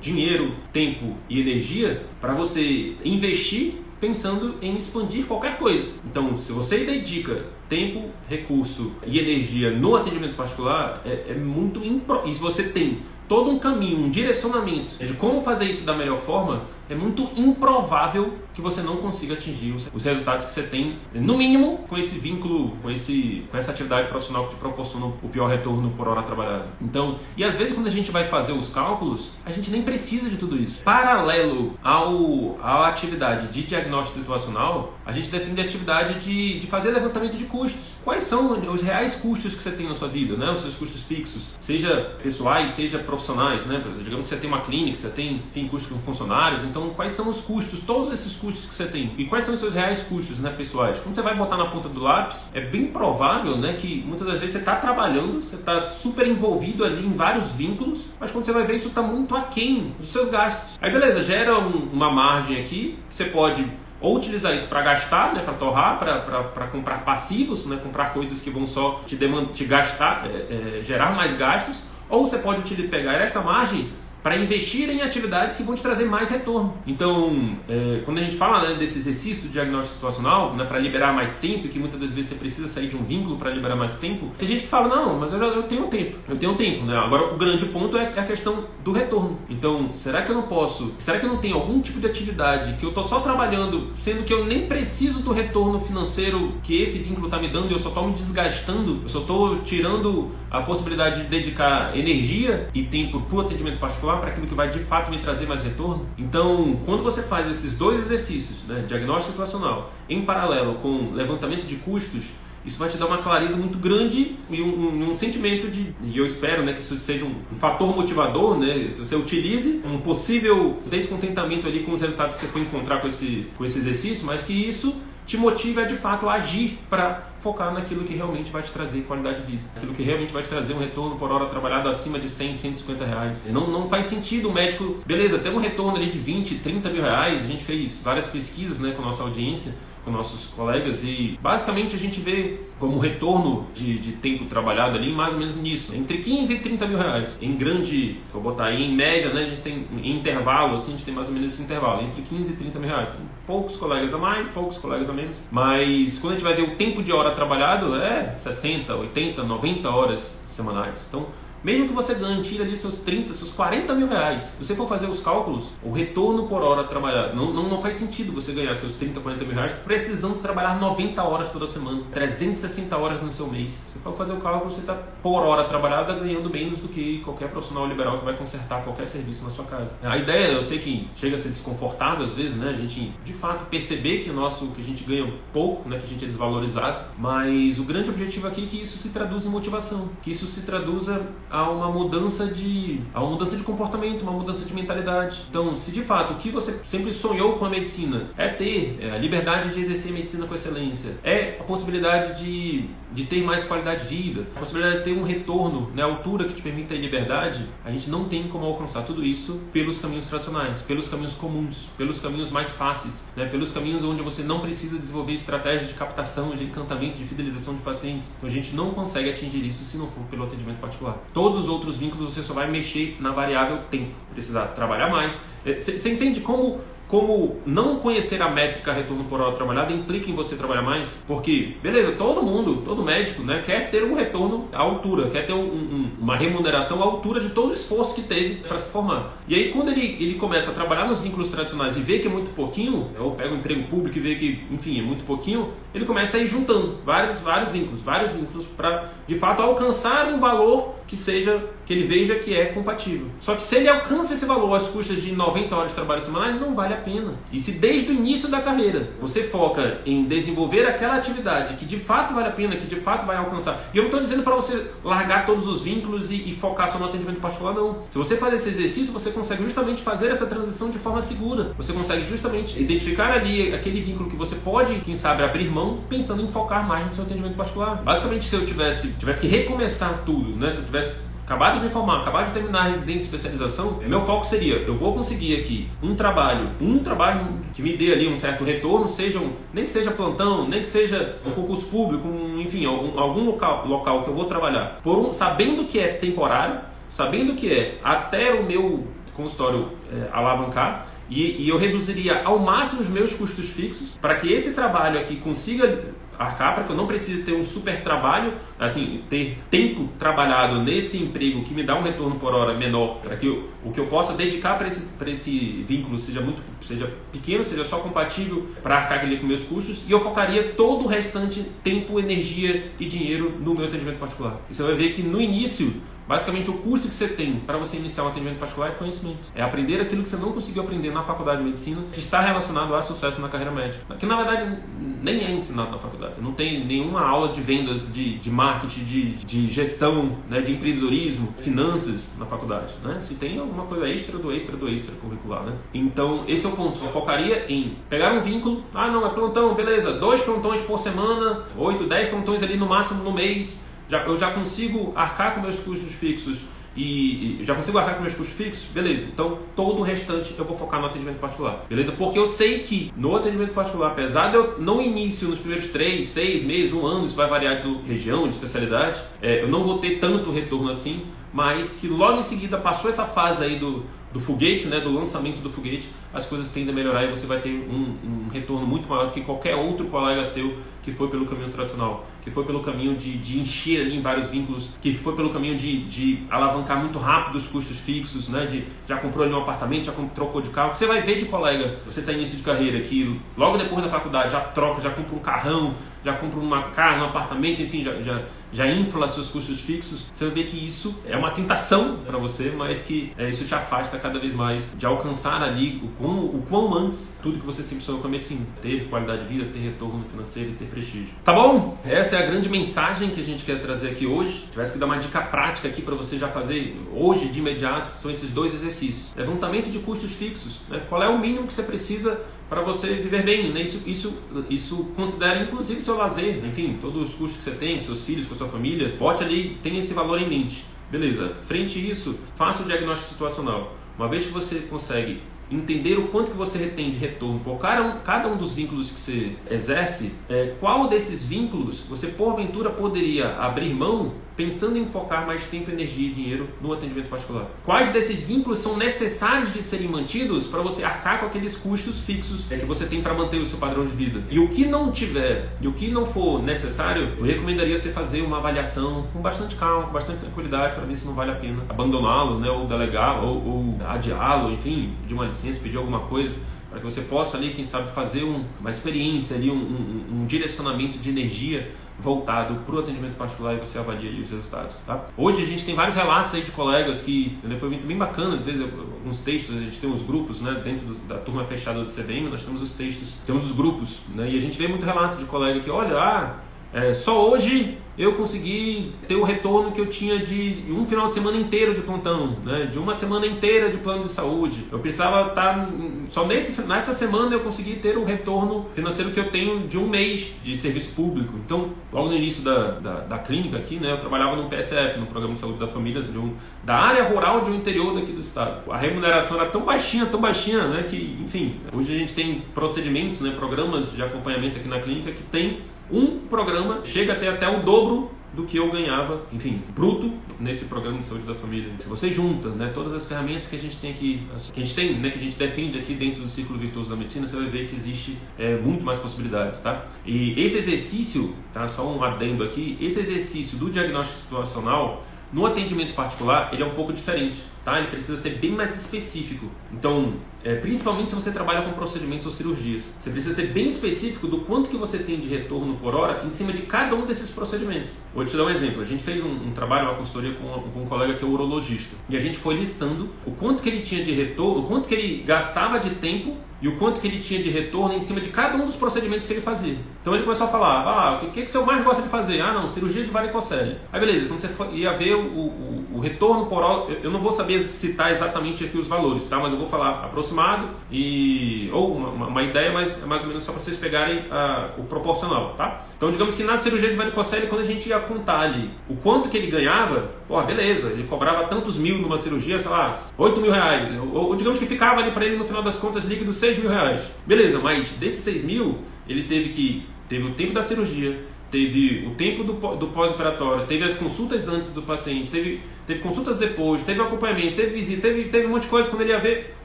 dinheiro, tempo e energia, para você investir pensando em expandir qualquer coisa. Então, se você dedica tempo, recurso e energia no atendimento particular, é, é muito impro... e se você tem todo um caminho, um direcionamento de como fazer isso da melhor forma, é muito improvável que você não consiga atingir os resultados que você tem, no mínimo, com esse vínculo, com, esse, com essa atividade profissional que te proporciona o pior retorno por hora trabalhada. Então, e às vezes quando a gente vai fazer os cálculos, a gente nem precisa de tudo isso. Paralelo ao, à atividade de diagnóstico situacional, a gente defende a atividade de, de fazer levantamento de custos. Quais são os reais custos que você tem na sua vida, né? os seus custos fixos, seja pessoais, seja profissionais, né? Digamos que você tem uma clínica, você tem enfim, custos com funcionários, então então, quais são os custos, todos esses custos que você tem? E quais são os seus reais custos, né, pessoais? Quando você vai botar na ponta do lápis, é bem provável, né, que muitas das vezes você está trabalhando, você está super envolvido ali em vários vínculos, mas quando você vai ver isso está muito aquém dos seus gastos. Aí, beleza, gera um, uma margem aqui, que você pode ou utilizar isso para gastar, né, para torrar, para comprar passivos, né, comprar coisas que vão só te, te gastar, é, é, gerar mais gastos, ou você pode pegar essa margem para investir em atividades que vão te trazer mais retorno. Então, é, quando a gente fala né, desse exercício do diagnóstico situacional, né, para liberar mais tempo, que muitas das vezes você precisa sair de um vínculo para liberar mais tempo, tem gente que fala, não, mas eu, eu tenho tempo, eu tenho tempo. Né? Agora, o grande ponto é, é a questão do retorno. Então, será que eu não posso, será que eu não tenho algum tipo de atividade que eu estou só trabalhando, sendo que eu nem preciso do retorno financeiro que esse vínculo está me dando e eu só estou me desgastando, eu só estou tirando a possibilidade de dedicar energia e tempo para o atendimento particular para aquilo que vai de fato me trazer mais retorno. Então, quando você faz esses dois exercícios, né, diagnóstico situacional, em paralelo com levantamento de custos, isso vai te dar uma clareza muito grande e um, um, um, sentimento de, e eu espero né, que isso seja um, fator motivador, né, que você utilize um possível descontentamento ali com os resultados que você for encontrar com esse, com esse exercício, mas que isso te motive a de fato agir para focar naquilo que realmente vai te trazer qualidade de vida, aquilo que realmente vai te trazer um retorno por hora trabalhado acima de 100, 150 reais. Não, não faz sentido o médico, beleza, tem um retorno ali de 20, 30 mil reais, a gente fez várias pesquisas né, com a nossa audiência, com nossos colegas e basicamente a gente vê como retorno de, de tempo trabalhado ali mais ou menos nisso, entre 15 e 30 mil reais. Em grande, vou botar aí em média, né, a gente tem em intervalo, assim, a gente tem mais ou menos esse intervalo, entre 15 e 30 mil reais. Poucos colegas a mais, poucos colegas a menos, mas quando a gente vai ver o tempo de hora trabalhado, é 60, 80, 90 horas semanais. Então, Mesmo que você ganhe, tire ali seus 30, seus 40 mil reais. Se você for fazer os cálculos, o retorno por hora trabalhar, não, não, não faz sentido você ganhar seus 30, 40 mil reais precisando trabalhar 90 horas toda semana, 360 horas no seu mês. Se você for fazer o cálculo, você está por hora trabalhada ganhando menos do que qualquer profissional liberal que vai consertar qualquer serviço na sua casa. A ideia, eu sei que chega a ser desconfortável às vezes, né? A gente, de fato, perceber que o nosso, que a gente ganha pouco, né? Que a gente é desvalorizado, mas o grande objetivo aqui é que isso se traduz em motivação, que isso se traduza a uma mudança de a uma mudança de comportamento, uma mudança de mentalidade. Então, se de fato o que você sempre sonhou com a medicina é ter é, a liberdade de exercer medicina com excelência, é a possibilidade de, de ter mais qualidade de vida, a possibilidade de ter um retorno na né, altura que te permita a liberdade, a gente não tem como alcançar tudo isso pelos caminhos tradicionais, pelos caminhos comuns, pelos caminhos mais fáceis, né, pelos caminhos onde você não precisa desenvolver estratégias de captação, de encantamento, de fidelização de pacientes. Então, a gente não consegue atingir isso se não for pelo atendimento particular. Todos os outros vínculos você só vai mexer na variável tempo. Precisar trabalhar mais. Você é, entende como como não conhecer a métrica retorno por hora trabalhada implica em você trabalhar mais? Porque, beleza, todo mundo, todo médico, né, quer ter um retorno à altura, quer ter um, um, uma remuneração à altura de todo o esforço que teve para se formar. E aí, quando ele, ele começa a trabalhar nos vínculos tradicionais e vê que é muito pouquinho, ou pega um emprego público e vê que, enfim, é muito pouquinho, ele começa a ir juntando vários, vários vínculos, vários vínculos para, de fato, alcançar um valor que seja que ele veja que é compatível. Só que se ele alcança esse valor às custas de 90 horas de trabalho semanal, não vale a pena. E se desde o início da carreira você foca em desenvolver aquela atividade que de fato vale a pena, que de fato vai alcançar. E eu não estou dizendo para você largar todos os vínculos e, e, focar só no atendimento particular, não. Se você fazer esse exercício, você consegue justamente fazer essa transição de forma segura. Você consegue justamente identificar ali aquele vínculo que você pode, quem sabe, abrir mão, pensando em focar mais no seu atendimento particular. Basicamente, se eu tivesse, tivesse que recomeçar tudo, né? Se eu tivesse tivesse acabado de me formar, acabado de terminar a residência e especialização, meu foco seria, eu vou conseguir aqui um trabalho, um trabalho que me dê ali um certo retorno, seja um, nem que seja plantão, nem que seja um concurso público, um, enfim, algum, algum local, local que eu vou trabalhar, por um, sabendo que é temporário, sabendo que é até o meu consultório é, alavancar, e, e eu reduziria ao máximo os meus custos fixos para que esse trabalho aqui consiga arcar para que eu não precise ter um super trabalho, assim, ter tempo trabalhado nesse emprego que me dá um retorno por hora menor, para que eu, o que eu possa dedicar para esse, esse vínculo seja muito seja pequeno, seja só compatível para arcar ali com meus custos, e eu focaria todo o restante tempo, energia e dinheiro no meu atendimento particular. E você vai ver que no início Basicamente, o custo que você tem para você iniciar um atendimento particular é conhecimento. É aprender aquilo que você não conseguiu aprender na faculdade de medicina, que está relacionado a sucesso na carreira médica. Que na verdade nem é ensinado na faculdade. Não tem nenhuma aula de vendas, de, de marketing, de, de gestão, né, de empreendedorismo, finanças na faculdade. Né? Se tem alguma coisa extra do extra do extra curricular. Né? Então, esse é o ponto. Eu focaria em pegar um vínculo. Ah, não, é plantão, beleza. Dois plantões por semana, oito, dez plantões ali no máximo no mês já, eu já consigo arcar com meus custos fixos e, e, já consigo arcar com meus custos fixos, beleza. Então todo o restante eu vou focar no atendimento particular, beleza? Porque eu sei que no atendimento particular, apesar de eu não início nos primeiros 3, 6 meses, um ano, isso vai variar de região, de especialidade, é, eu não vou ter tanto retorno assim, mas que logo em seguida passou essa fase aí do, do foguete, né, do lançamento do foguete, as coisas tendem a melhorar e você vai ter um, um retorno muito maior do que qualquer outro colega seu que foi pelo caminho tradicional, que foi pelo caminho de, de encher ali em vários vínculos, que foi pelo caminho de, de alavancar muito rápido os custos fixos, né? De já comprou ali um apartamento, já trocou de carro. Você vai ver de colega, você está início de carreira, que logo depois da faculdade já troca, já compra um carrão, já compra uma casa, um apartamento, enfim, já, já, já infla seus custos fixos, você vai ver que isso é uma tentação para você, mas que é, isso te afasta cada vez mais de alcançar ali o quão, o quão antes tudo que você sempre sonhou com a medicina. Ter qualidade de vida, ter retorno financeiro e ter prestígio. Tá bom? Essa é a grande mensagem que a gente quer trazer aqui hoje. Se tivesse que dar uma dica prática aqui para você já fazer hoje de imediato, são esses dois exercícios. Levantamento de custos fixos. Né? Qual é o mínimo que você precisa para você viver bem. Né? Isso, isso, isso considera inclusive seu lazer, enfim, todos os custos que você tem, seus filhos, com sua família. Bote ali, tem esse valor em mente. Beleza, frente a isso, faça o diagnóstico situacional. Uma vez que você consegue entender o quanto que você tem de retorno por cada um, cada um dos vínculos que você exerce, é, qual desses vínculos você porventura poderia abrir mão pensando em focar mais tempo, energia e dinheiro no atendimento particular? Quais desses vínculos são necessários de serem mantidos para você arcar com aqueles custos fixos que você tem para manter o seu padrão de vida? E o que não tiver e o que não for necessário, eu recomendaria você fazer uma avaliação com bastante calma, com bastante tranquilidade para ver se não vale a pena abandoná-lo, né, ou delegá-lo, ou, ou adiá-lo, enfim, de uma licença, pedir alguma coisa para que você possa ali, quem sabe, fazer um, uma experiência ali, um, um, um direcionamento de energia voltado para o atendimento particular e você avalia os resultados. Tá? Hoje a gente tem vários relatos aí de colegas que, depoimento bem bacana, às vezes alguns textos, a gente tem os grupos, né, dentro do, da turma fechada do CBM, nós temos os textos, temos os grupos, né, e a gente vê muito relato de colega que, olha, ah, é, só hoje eu consegui ter o retorno que eu tinha de um final de semana inteiro de plantão, né? de uma semana inteira de plano de saúde. Eu precisava estar. Só nesse, nessa semana eu consegui ter o retorno financeiro que eu tenho de um mês de serviço público. Então, logo no início da, da, da clínica aqui, né, eu trabalhava no PSF, no Programa de Saúde da Família, um, da área rural de um interior daqui do estado. A remuneração era tão baixinha, tão baixinha, né, que, enfim, hoje a gente tem procedimentos, né, programas de acompanhamento aqui na clínica que tem um programa chega até até o dobro do que eu ganhava, enfim, bruto nesse programa de saúde da família. Se você junta, né, todas as ferramentas que a gente tem aqui, que a gente tem, né, que a gente defende aqui dentro do círculo virtuoso da medicina, você vai ver que existe é, muito mais possibilidades, tá? E esse exercício, tá? Só um adendo aqui, esse exercício do diagnóstico situacional no atendimento particular, ele é um pouco diferente, tá? Ele precisa ser bem mais específico. Então, é, principalmente se você trabalha com procedimentos ou cirurgias, você precisa ser bem específico do quanto que você tem de retorno por hora em cima de cada um desses procedimentos. Vou te dar um exemplo. A gente fez um, um trabalho, uma consultoria com, com, um colega que é urologista e a gente foi listando o quanto que ele tinha de retorno, o quanto que ele gastava de tempo e o quanto que ele tinha de retorno em cima de cada um dos procedimentos que ele fazia. Então ele começou a falar, ah, o que, que você mais gosta de fazer? Ah, não, cirurgia de varicocele. Aí beleza, quando você ia ver o, o, o retorno por eu não vou saber citar exatamente aqui os valores, tá? Mas eu vou falar aproximado e ou uma, uma ideia mais, mais ou menos só para vocês pegarem uh, o proporcional, tá? Então digamos que na cirurgia de varicocele, quando a gente ia contar ali o quanto que ele ganhava, pô, beleza, ele cobrava tantos mil numa cirurgia, sei lá, 8 mil reais. Ou, ou digamos que ficava ali para ele no final das contas líquido 6 mil reais. Beleza, mas desses 6 mil, ele teve que. Teve o tempo da cirurgia, teve o tempo do, do pós-operatório, teve as consultas antes do paciente, teve, teve consultas depois, teve acompanhamento, teve visita, teve, teve um monte de coisa quando ele ia ver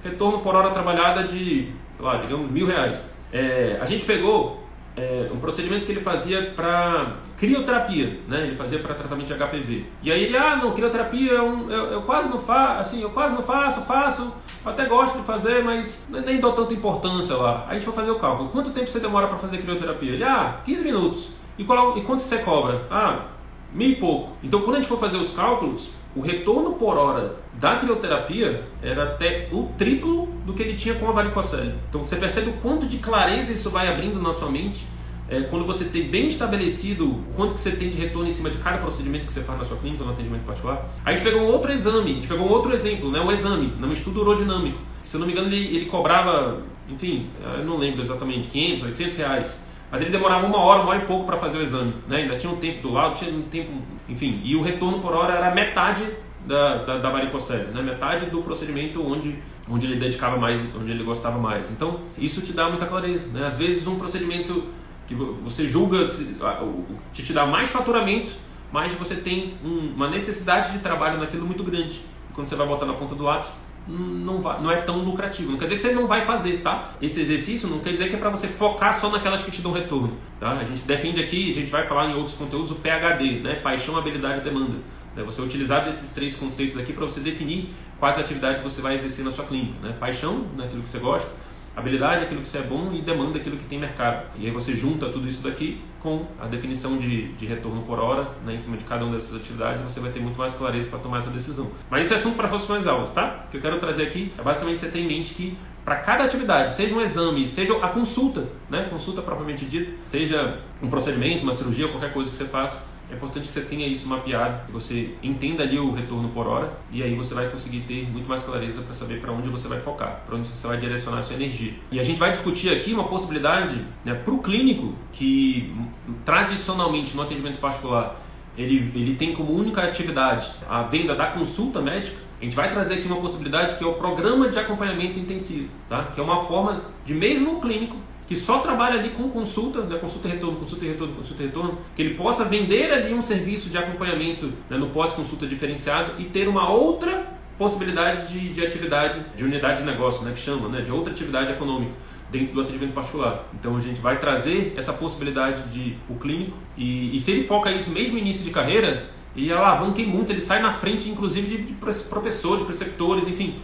retorno por hora trabalhada de, lá, digamos, mil reais. É, a gente pegou é, um procedimento que ele fazia para crioterapia, né? Ele fazia para tratamento de HPV. E aí ele, ah, não, crioterapia eu, eu, eu quase não faço, assim, eu quase não faço, faço, até gosto de fazer, mas nem dou tanta importância lá. Aí a gente foi fazer o cálculo. Quanto tempo você demora para fazer crioterapia? Ele, ah, 15 minutos. E, qual, e quanto você cobra? Ah, e pouco. Então, quando a gente for fazer os cálculos, o retorno por hora da crioterapia era até o triplo do que ele tinha com a varicocele. Então, você percebe o quanto de clareza isso vai abrindo na sua mente é, quando você tem bem estabelecido o quanto que você tem de retorno em cima de cada procedimento que você faz na sua clínica, no atendimento particular. A gente pegou um outro exame, a gente pegou um outro exemplo, né, um exame, num estudo urodinâmico. Se eu não me engano, ele, ele cobrava, enfim, eu não lembro exatamente, 500, 800 reais. Mas ele demorava uma hora, uma hora e pouco para fazer o exame. Né? Ainda tinha um tempo do lado, tinha um tempo, enfim. E o retorno por hora era metade da, da, da varicocele, né? metade do procedimento onde, onde ele dedicava mais, onde ele gostava mais. Então, isso te dá muita clareza. Né? Às vezes, um procedimento que você julga te, te dá mais faturamento, mas você tem um, uma necessidade de trabalho naquilo muito grande. Quando você vai botar na ponta do lápis, não, vai, não é tão lucrativo. Não quer dizer que você não vai fazer, tá? Esse exercício não quer dizer que é para você focar só naquelas que te dão retorno, tá? A gente defende aqui, a gente vai falar em outros conteúdos o PHD, né? Paixão, habilidade e demanda. Né? Você utilizar desses três conceitos aqui para você definir quais atividades você vai exercer na sua clínica, né? Paixão, naquilo que você gosta, Habilidade aquilo que você é bom e demanda aquilo que tem mercado. E aí você junta tudo isso daqui com a definição de, de retorno por hora né, em cima de cada uma dessas atividades você vai ter muito mais clareza para tomar essa decisão. Mas esse é assunto para próximas aulas, tá? O que eu quero trazer aqui é basicamente você ter em mente que para cada atividade, seja um exame, seja a consulta, né, consulta propriamente dita, seja um procedimento, uma cirurgia, qualquer coisa que você faça, é importante que você tenha isso mapeado, que você entenda ali o retorno por hora e aí você vai conseguir ter muito mais clareza para saber para onde você vai focar, para onde você vai direcionar a sua energia. E a gente vai discutir aqui uma possibilidade né, para o clínico que tradicionalmente no atendimento particular ele, ele tem como única atividade a venda da consulta médica a gente vai trazer aqui uma possibilidade que é o programa de acompanhamento intensivo, tá? que é uma forma de mesmo clínico que só trabalha ali com consulta, né, consulta e retorno, consulta e retorno, consulta e retorno, que ele possa vender ali um serviço de acompanhamento né, no pós-consulta diferenciado e ter uma outra possibilidade de, de atividade, de unidade de negócio, né, que chama, né, de outra atividade econômica dentro do atendimento particular. Então a gente vai trazer essa possibilidade de o clínico e, e se ele foca isso mesmo no início de carreira, e alavanquem muito, ele sai na frente, inclusive, de, de professores, preceptores, enfim,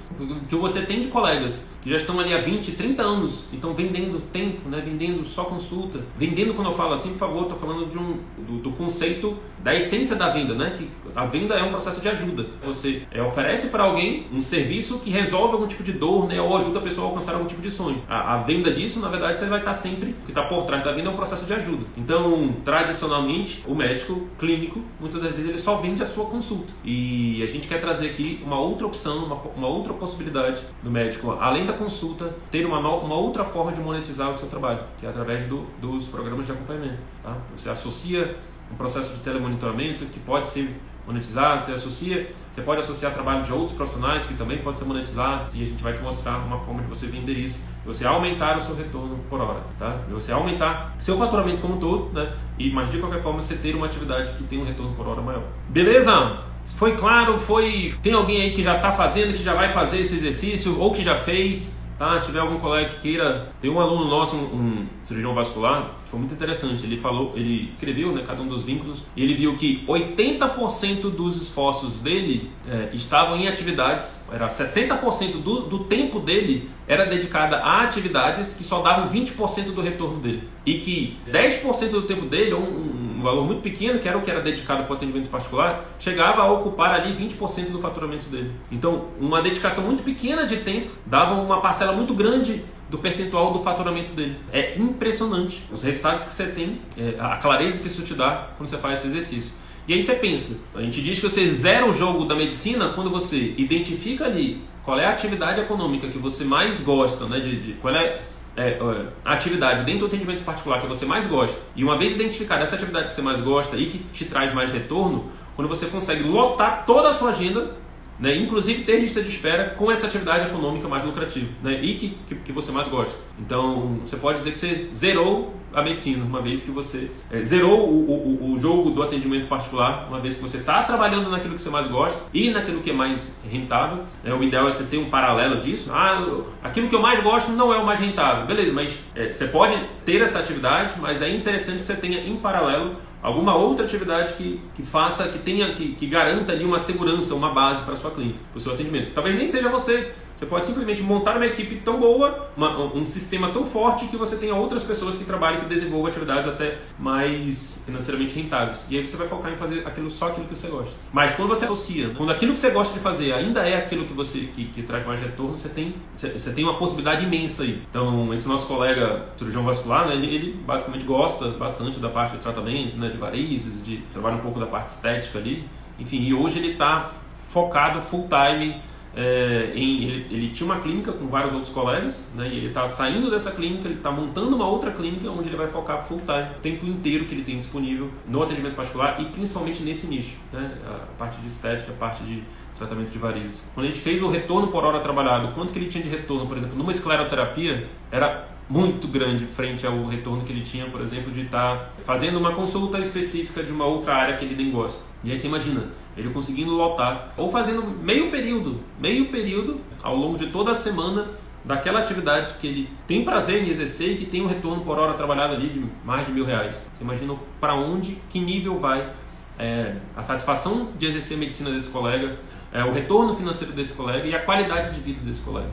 que você tem de colegas que já estão ali há 20, 30 anos, então vendendo tempo, né, vendendo só consulta. Vendendo, quando eu falo assim, por favor, estou falando de um, do, do, conceito da essência da venda, né, que a venda é um processo de ajuda. Você é, oferece para alguém um serviço que resolve algum tipo de dor né, ou ajuda a pessoa a alcançar algum tipo de sonho. A, a venda disso, na verdade, você vai estar sempre, o que está por trás da venda é um processo de ajuda. Então, tradicionalmente, o médico clínico, muitas das vezes, ele só vende a sua consulta. E a gente quer trazer aqui uma outra opção, uma, uma outra possibilidade do médico, além da consulta, ter uma, uma outra forma de monetizar o seu trabalho, que é através do, dos programas de acompanhamento. Tá? Você associa um processo de telemonitoramento que pode ser monetizado, você associa, você pode associar trabalho de outros profissionais que também pode ser monetizado e a gente vai te mostrar uma forma de você vender isso, você aumentar o seu retorno por hora, tá? Você aumentar seu faturamento como um todo, né? E mas de qualquer forma você ter uma atividade que tem um retorno por hora maior. Beleza? Foi claro? Foi? Tem alguém aí que já está fazendo, que já vai fazer esse exercício ou que já fez? Tá? Se tiver algum colega que queira, tem um aluno nosso, um, um cirurgião vascular, foi muito interessante. Ele falou, ele escreveu, né, cada um dos vínculos, e ele viu que 80% dos esforços dele é, estavam em atividades, era 60% do, do tempo dele era dedicada a atividades que só davam 20% do retorno dele. E que 10% do tempo dele, um, um um valor muito pequeno, que era o que era dedicado para o atendimento particular, chegava a ocupar ali 20% do faturamento dele. Então, uma dedicação muito pequena de tempo dava uma parcela muito grande do percentual do faturamento dele. É impressionante os resultados que você tem, é, a clareza que isso te dá quando você faz esse exercício. E aí você pensa, a gente diz que você zera o jogo da medicina quando você identifica ali qual é a atividade econômica que você mais gosta, né, de, de qual é é, a atividade dentro do atendimento particular que você mais gosta, e uma vez identificada essa atividade que você mais gosta e que te traz mais retorno, quando você consegue lotar toda a sua agenda né? inclusive ter lista de espera com essa atividade econômica mais lucrativa né? e que, que, que, você mais gosta. Então você pode dizer que você zerou a medicina, uma vez que você é, zerou o, o, o, jogo do atendimento particular, uma vez que você está trabalhando naquilo que você mais gosta e naquilo que é mais rentável. Né? O ideal é você ter um paralelo disso. Ah, aquilo que eu mais gosto não é o mais rentável. Beleza, mas é, você pode ter essa atividade, mas é interessante que você tenha em paralelo alguma outra atividade que, que faça, que tenha, que, que garanta ali uma segurança, uma base para a sua clínica, para o seu atendimento. Talvez nem seja você. Você pode simplesmente montar uma equipe tão boa, uma, um sistema tão forte que você tenha outras pessoas que trabalhem, que desenvolvam atividades até mais financeiramente rentáveis. E aí você vai focar em fazer aquilo só aquilo que você gosta. Mas quando você associa, né? quando aquilo que você gosta de fazer ainda é aquilo que você que, que traz mais retorno, você tem, você, você, tem uma possibilidade imensa aí. Então, esse nosso colega cirurgião vascular, né, ele, ele, basicamente gosta bastante da parte de tratamento, né, de varizes, de trabalhar um pouco da parte estética ali. Enfim, e hoje ele está focado full time é, em, ele, ele, tinha uma clínica com vários outros colegas, né, e ele está saindo dessa clínica, ele está montando uma outra clínica onde ele vai focar full time, o tempo inteiro que ele tem disponível no atendimento particular e principalmente nesse nicho, né, a parte de estética, a parte de tratamento de varizes. Quando a gente fez o retorno por hora trabalhado, quanto que ele tinha de retorno, por exemplo, numa escleroterapia, era muito grande frente ao retorno que ele tinha, por exemplo, de estar tá fazendo uma consulta específica de uma outra área que ele nem gosta. E aí você imagina, ele conseguindo lotar, ou fazendo meio período, meio período ao longo de toda a semana daquela atividade que ele tem prazer em exercer e que tem um retorno por hora trabalhado ali de mais de mil reais. Você imagina para onde, que nível vai é, a satisfação de exercer a medicina desse colega, é, o retorno financeiro desse colega e a qualidade de vida desse colega.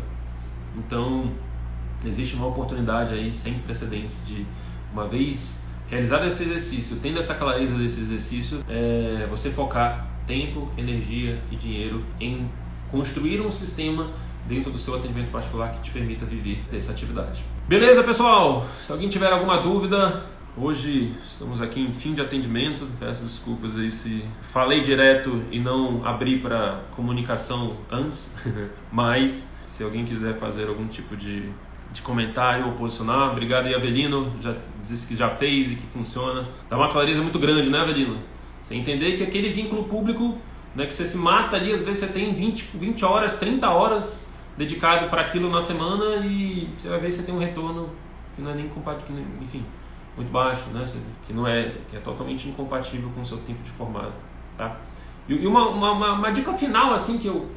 Então, existe uma oportunidade aí sem precedentes de, uma vez realizado esse exercício, tendo essa clareza desse exercício, é, você focar tempo, energia e dinheiro em construir um sistema dentro do seu atendimento particular que te permita viver dessa atividade. Beleza, pessoal? Se alguém tiver alguma dúvida, hoje estamos aqui em fim de atendimento. Peço desculpas aí se falei direto e não abri para comunicação antes, mas se alguém quiser fazer algum tipo de de comentário ou posicionar. Obrigado aí, Avelino. Já disse que já fez e que funciona. Dá uma clareza muito grande, né, Avelino? Você entender que aquele vínculo público né, que você se mata ali, às vezes você tem 20, 20 horas, 30 horas dedicado para aquilo na semana e você vai ver você tem um retorno que não é nem compatível, enfim, muito baixo, né, que não é, que é totalmente incompatível com o seu tempo de formado, tá? E uma, uma, uma dica final assim que eu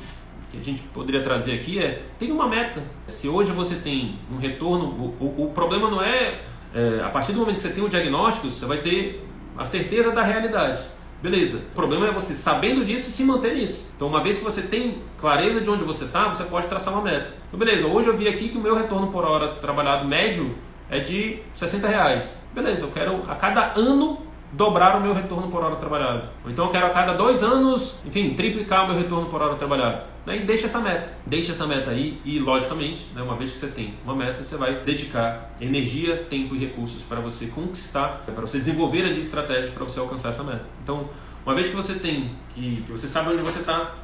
que a gente poderia trazer aqui é tem uma meta. Se hoje você tem um retorno, o, o, o problema não é, é, a partir do momento que você tem o diagnóstico, você vai ter a certeza da realidade. Beleza. O problema é você sabendo disso se manter nisso. Então, uma vez que você tem clareza de onde você está, você pode traçar uma meta. Então, beleza. Hoje eu vi aqui que o meu retorno por hora trabalhado médio é de 60 reais. Beleza. Eu quero a cada ano dobrar o meu retorno por hora trabalhado. Ou então eu quero a cada dois anos, enfim, triplicar o meu retorno por hora trabalhado. E deixa essa meta. Deixa essa meta aí e, logicamente, né, uma vez que você tem uma meta, você vai dedicar energia, tempo e recursos para você conquistar, para você desenvolver ali estratégias para você alcançar essa meta. Então, uma vez que você tem, que, que você sabe onde você está,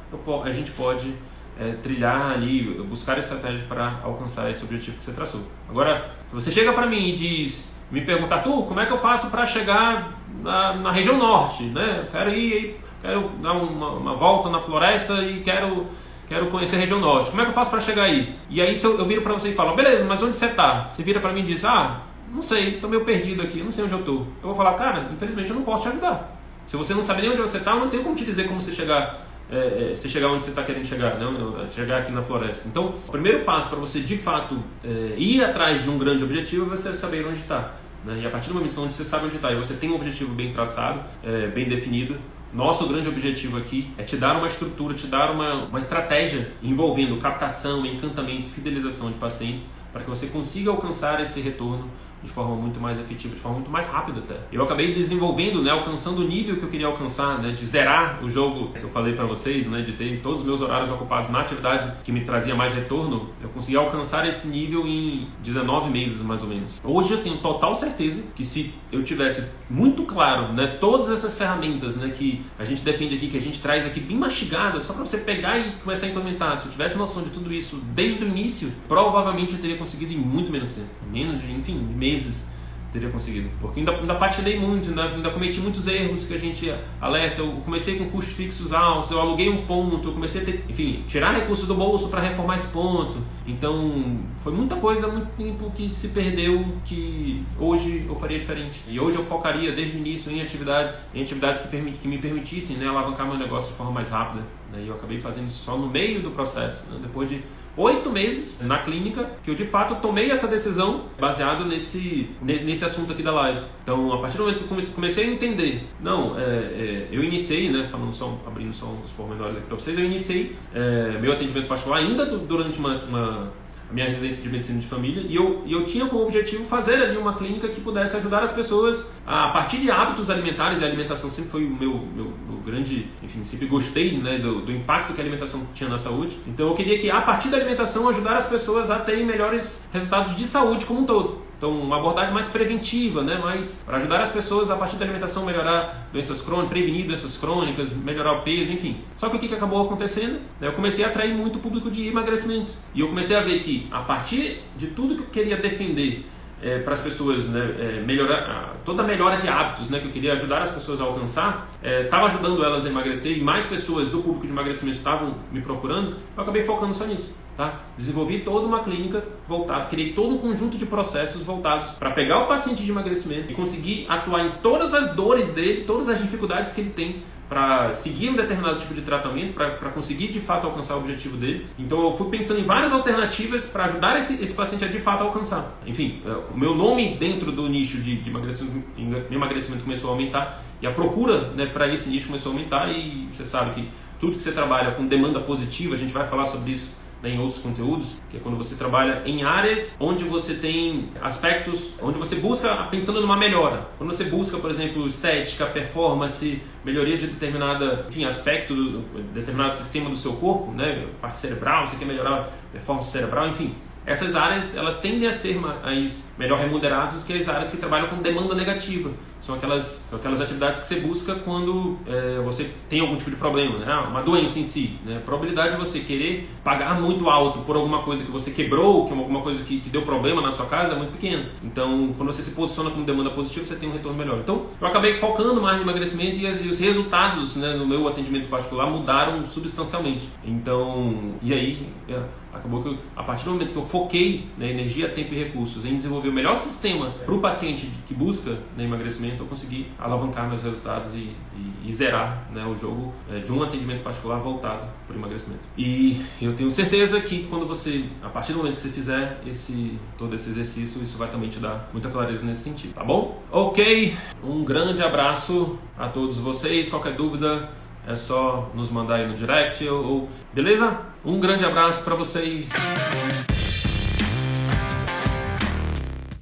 a gente pode é, trilhar ali, buscar estratégias para alcançar esse objetivo que você traçou. Agora, se você chega para mim e diz, me pergunta, Arthur, como é que eu faço para chegar na, na, região norte, né? Quero ir, quero dar uma, uma, volta na floresta e quero, quero conhecer a região norte. Como é que eu faço para chegar aí? E aí eu, eu viro para você e falo, beleza, mas onde você está? Você vira para mim e diz, ah, não sei, estou meio perdido aqui, não sei onde eu estou. Eu vou falar, cara, infelizmente eu não posso te ajudar. Se você não sabe nem onde você está, eu não tenho como te dizer como você chegar é, é, você chegar onde você está querendo chegar, não chegar aqui na floresta. Então, o primeiro passo para você de fato é, ir atrás de um grande objetivo é você saber onde está. Né? E a partir do momento onde você sabe onde está e você tem um objetivo bem traçado, é, bem definido, nosso grande objetivo aqui é te dar uma estrutura, te dar uma, uma estratégia envolvendo captação, encantamento, fidelização de pacientes para que você consiga alcançar esse retorno de forma muito mais efetiva, de forma muito mais rápida até. Eu acabei desenvolvendo, né, alcançando o nível que eu queria alcançar, né, de zerar o jogo que eu falei para vocês, né, de ter todos os meus horários ocupados na atividade que me trazia mais retorno. Eu consegui alcançar esse nível em 19 meses mais ou menos. Hoje eu tenho total certeza que se eu tivesse muito claro, né, todas essas ferramentas, né, que a gente defende aqui, que a gente traz aqui bem mastigadas, só para você pegar e começar a implementar. Se eu tivesse noção de tudo isso desde o início, provavelmente eu teria conseguido em muito menos tempo, menos enfim, meses meses teria conseguido. Porque ainda, ainda patinei muito, ainda, ainda, cometi muitos erros que a gente alerta. Eu comecei com custos fixos altos, eu aluguei um ponto, eu comecei a ter, enfim, tirar recursos do bolso para reformar esse ponto. Então, foi muita coisa, muito tempo que se perdeu que hoje eu faria diferente. E hoje eu focaria desde o início em atividades, em atividades que, que me permitissem né, alavancar meu negócio de forma mais rápida. E eu acabei fazendo isso só no meio do processo, né? depois de oito meses na clínica que eu de fato tomei essa decisão baseado nesse, nesse assunto aqui da live. Então, a partir do momento que eu comecei a entender, não, é, é, eu iniciei, né, falando só, abrindo só os pormenores aqui para vocês, eu iniciei é, meu atendimento particular ainda durante uma, uma a minha residência de medicina de família e eu, eu tinha como objetivo fazer ali uma clínica que pudesse ajudar as pessoas a, a partir de hábitos alimentares e a alimentação sempre foi o meu, meu, meu grande, enfim, sempre gostei né, do, do, impacto que a alimentação tinha na saúde. Então eu queria que a partir da alimentação ajudar as pessoas a terem melhores resultados de saúde como um todo. Então, uma abordagem mais preventiva, né? mais para ajudar as pessoas a partir da alimentação melhorar doenças crônicas, prevenir doenças crônicas, melhorar o peso, enfim. Só que o que acabou acontecendo? Eu comecei a atrair muito público de emagrecimento. E eu comecei a ver que, a partir de tudo que eu queria defender é, para as pessoas né, é, melhorar toda a melhora de hábitos né, que eu queria ajudar as pessoas a alcançar estava é, ajudando elas a emagrecer e mais pessoas do público de emagrecimento estavam me procurando eu acabei focando só nisso Tá? Desenvolvi toda uma clínica voltada, criei todo um conjunto de processos voltados para pegar o paciente de emagrecimento e conseguir atuar em todas as dores dele, todas as dificuldades que ele tem para seguir um determinado tipo de tratamento, para conseguir de fato alcançar o objetivo dele. Então eu fui pensando em várias alternativas para ajudar esse, esse, paciente a de fato alcançar. Enfim, é, o meu nome dentro do nicho de, de emagrecimento, emagrecimento, começou a aumentar e a procura né, para esse nicho começou a aumentar e você sabe que tudo que você trabalha com demanda positiva, a gente vai falar sobre isso né, em outros conteúdos, que é quando você trabalha em áreas onde você tem aspectos, onde você busca pensando numa melhora. Quando você busca, por exemplo, estética, performance, melhoria de determinada, enfim, aspecto, do, determinado sistema do seu corpo, né, parte cerebral, você quer melhorar a performance cerebral, enfim, essas áreas elas tendem a ser mais melhor remuneradas do que as áreas que trabalham com demanda negativa. São aquelas, aquelas atividades que você busca quando é, você tem algum tipo de problema, né? uma doença em si. Né? A probabilidade de você querer pagar muito alto por alguma coisa que você quebrou, que alguma coisa que, que deu problema na sua casa, é muito pequena. Então, quando você se posiciona como demanda positiva, você tem um retorno melhor. Então, eu acabei focando mais no emagrecimento e, as, e os resultados né, no meu atendimento particular mudaram substancialmente. Então, e aí, é, acabou que eu, a partir do momento que eu foquei né, energia, tempo e recursos em desenvolver o melhor sistema para o paciente que busca né, emagrecimento, eu consegui alavancar meus resultados e, e, e zerar né, o jogo é, de um atendimento particular voltado para o emagrecimento. E eu tenho certeza que quando você, a partir do momento que você fizer esse, todo esse exercício, isso vai também te dar muita clareza nesse sentido, tá bom? Ok, um grande abraço a todos vocês. Qualquer dúvida, é só nos mandar aí no direct ou, beleza? Um grande abraço para vocês.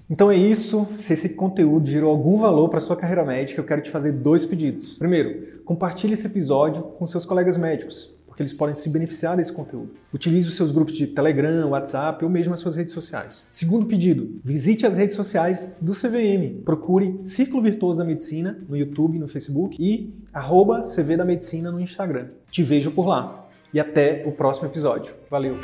Então é isso. Se esse conteúdo gerou algum valor para sua carreira médica, eu quero te fazer dois pedidos. Primeiro, compartilhe esse episódio com seus colegas médicos, porque eles podem se beneficiar desse conteúdo. Utilize os seus grupos de Telegram, WhatsApp ou mesmo as suas redes sociais. Segundo pedido, visite as redes sociais do CVM. Procure Círculo Virtuoso da Medicina no YouTube, no Facebook e arroba CV da Medicina no Instagram. Te vejo por lá. E até o próximo episódio. Valeu!